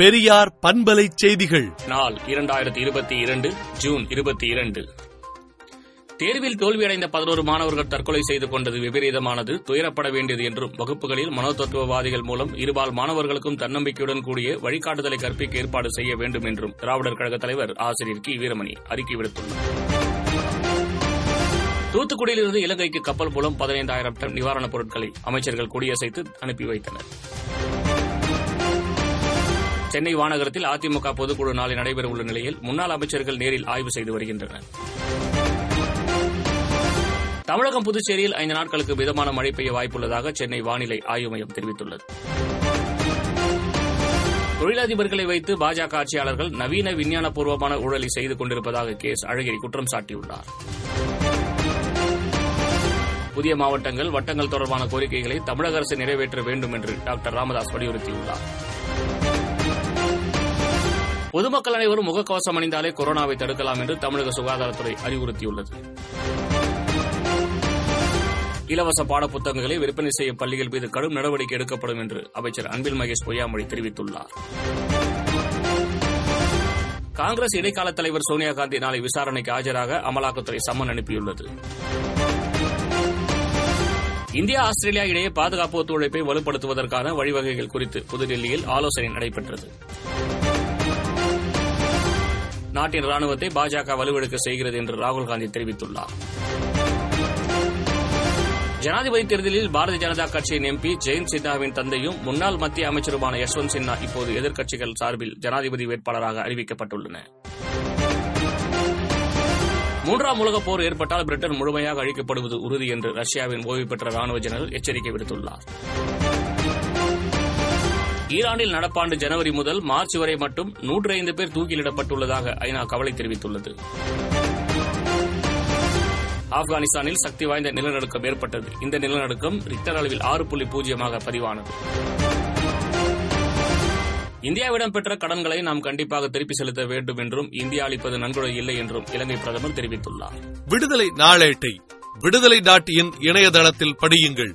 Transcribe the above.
பெரியார் பண்பலை செய்திகள். நாள் இரண்டாயிரத்தி இருபத்தி இரண்டு ஜூன் இருபத்தி இரண்டு. தேர்வில் தோல்வியடைந்த பதினோரு மாணவர்கள் தற்கொலை செய்து கொண்டது விபரீதமானது துயரப்பட வேண்டியது என்றும் வகுப்புகளில் மனோதத்துவவாதிகள் மூலம் இருபால் மாணவர்களுக்கும் தன்னம்பிக்கையுடன் கூடிய வழிகாட்டுதலை கற்பிக்க ஏற்பாடு செய்ய வேண்டும் என்றும் திராவிடர் கழக தலைவர் ஆசிரியர் கி. வீரமணி அறிக்கை விடுத்துள்ளார். தூத்துக்குடியிலிருந்து இலங்கைக்கு கப்பல் மூலம் பதினைந்தாயிரம் டன் நிவாரணப் பொருட்களை அமைச்சர்கள் கொடியசைத்து அனுப்பி வைத்தனர். சென்னை வானகரத்தில் அதிமுக பொதுக்குழு நாளை நடைபெறவுள்ள நிலையில் முன்னாள் அமைச்சர்கள் நேரில் ஆய்வு செய்து வருகின்றனர். தமிழகம் புதுச்சேரியில் ஐந்து நாட்களுக்கு மிதமான மழை பெய்ய வாய்ப்புள்ளதாக சென்னை வானிலை ஆய்வு மையம் தெரிவித்துள்ளது. தொழிலதிபர்களை வைத்து பாஜக ஆட்சியாளர்கள் நவீன விஞ்ஞானபூர்வமான ஊழலை செய்து கொண்டிருப்பதாக கே எஸ் அழகிரி குற்றம் சாட்டியுள்ளார். புதிய மாவட்டங்கள் வட்டங்கள் தொடர்பான கோரிக்கைகளை தமிழக அரசு நிறைவேற்ற வேண்டும் என்று டாக்டர் ராமதாஸ் வலியுறுத்தியுள்ளார். பொதுமக்கள் அனைவரும் முகக்கவசம் அணிந்தாலே கொரோனாவை தடுக்கலாம் என்று தமிழக சுகாதாரத்துறை அறிவுறுத்தியுள்ளது. இலவச பாடப்புத்தகங்களை விற்பனை செய்யும் பள்ளிகள் மீது கடும் நடவடிக்கை எடுக்கப்படும் என்று அமைச்சர் அன்பில் மகேஷ் பொய்யாமொழி தெரிவித்துள்ளார். காங்கிரஸ் இடைக்கால தலைவர் சோனியா காந்தி நாளை விசாரணைக்கு ஆஜராக அமலாக்கத்துறை சம்மன் அனுப்பியுள்ளது. இந்தியா ஆஸ்திரேலியா இடையே பாதுகாப்பு ஒத்துழைப்பை வலுப்படுத்துவதற்கான வழிவகைகள் குறித்து புதுதில்லியில் ஆலோசனை நடைபெற்றது. நாட்டின் ராணுவத்தை பாஜக வலுவெடுக்க செய்கிறது என்று ராகுல் காந்தி தெரிவித்துள்ளார். ஜனாதிபதி தேர்தலில் பாரதிய ஜனதா கட்சியின் எம்பி ஜெயந்த் சின்ஹாவின் தந்தையும் முன்னாள் மத்திய அமைச்சருமான யஷ்வந்த் சின்ஹா இப்போது எதிர்க்கட்சிகள் சார்பில் ஜனாதிபதி வேட்பாளராக அறிவிக்கப்பட்டுள்ளன. மூன்றாம் உலகப் போர் ஏற்பட்டால் பிரிட்டன் முழுமையாக அழிக்கப்படுவது உறுதி என்று ரஷ்யாவின் ஓய்வு பெற்ற ராணுவ ஜெனரல் எச்சரிக்கை விடுத்துள்ளார். ஈரானில் நடப்பாண்டு ஜனவரி முதல் மார்ச் வரை மட்டும் நூற்றி ஐந்து பேர் தூக்கிலிடப்பட்டுள்ளதாக ஐநா கவலை தெரிவித்துள்ளது. ஆப்கானிஸ்தானில் சக்தி வாய்ந்த நிலநடுக்கம் ஏற்பட்டது. இந்த நிலநடுக்கம் ரிக்டர் அளவில் ஆறு புள்ளி பூஜ்ஜியமாக பதிவானது. இந்தியாவிடம் பெற்ற கடன்களை நாம் கண்டிப்பாக திருப்பி செலுத்த வேண்டும் என்றும் இந்தியா அளிப்பது நன்கொடை இல்லை என்றும் இலங்கை பிரதமர் தெரிவித்துள்ளார். விடுதலை நாளேட்டை விடுதலை டாட் இன் இணையதளத்தில் படியுங்கள்.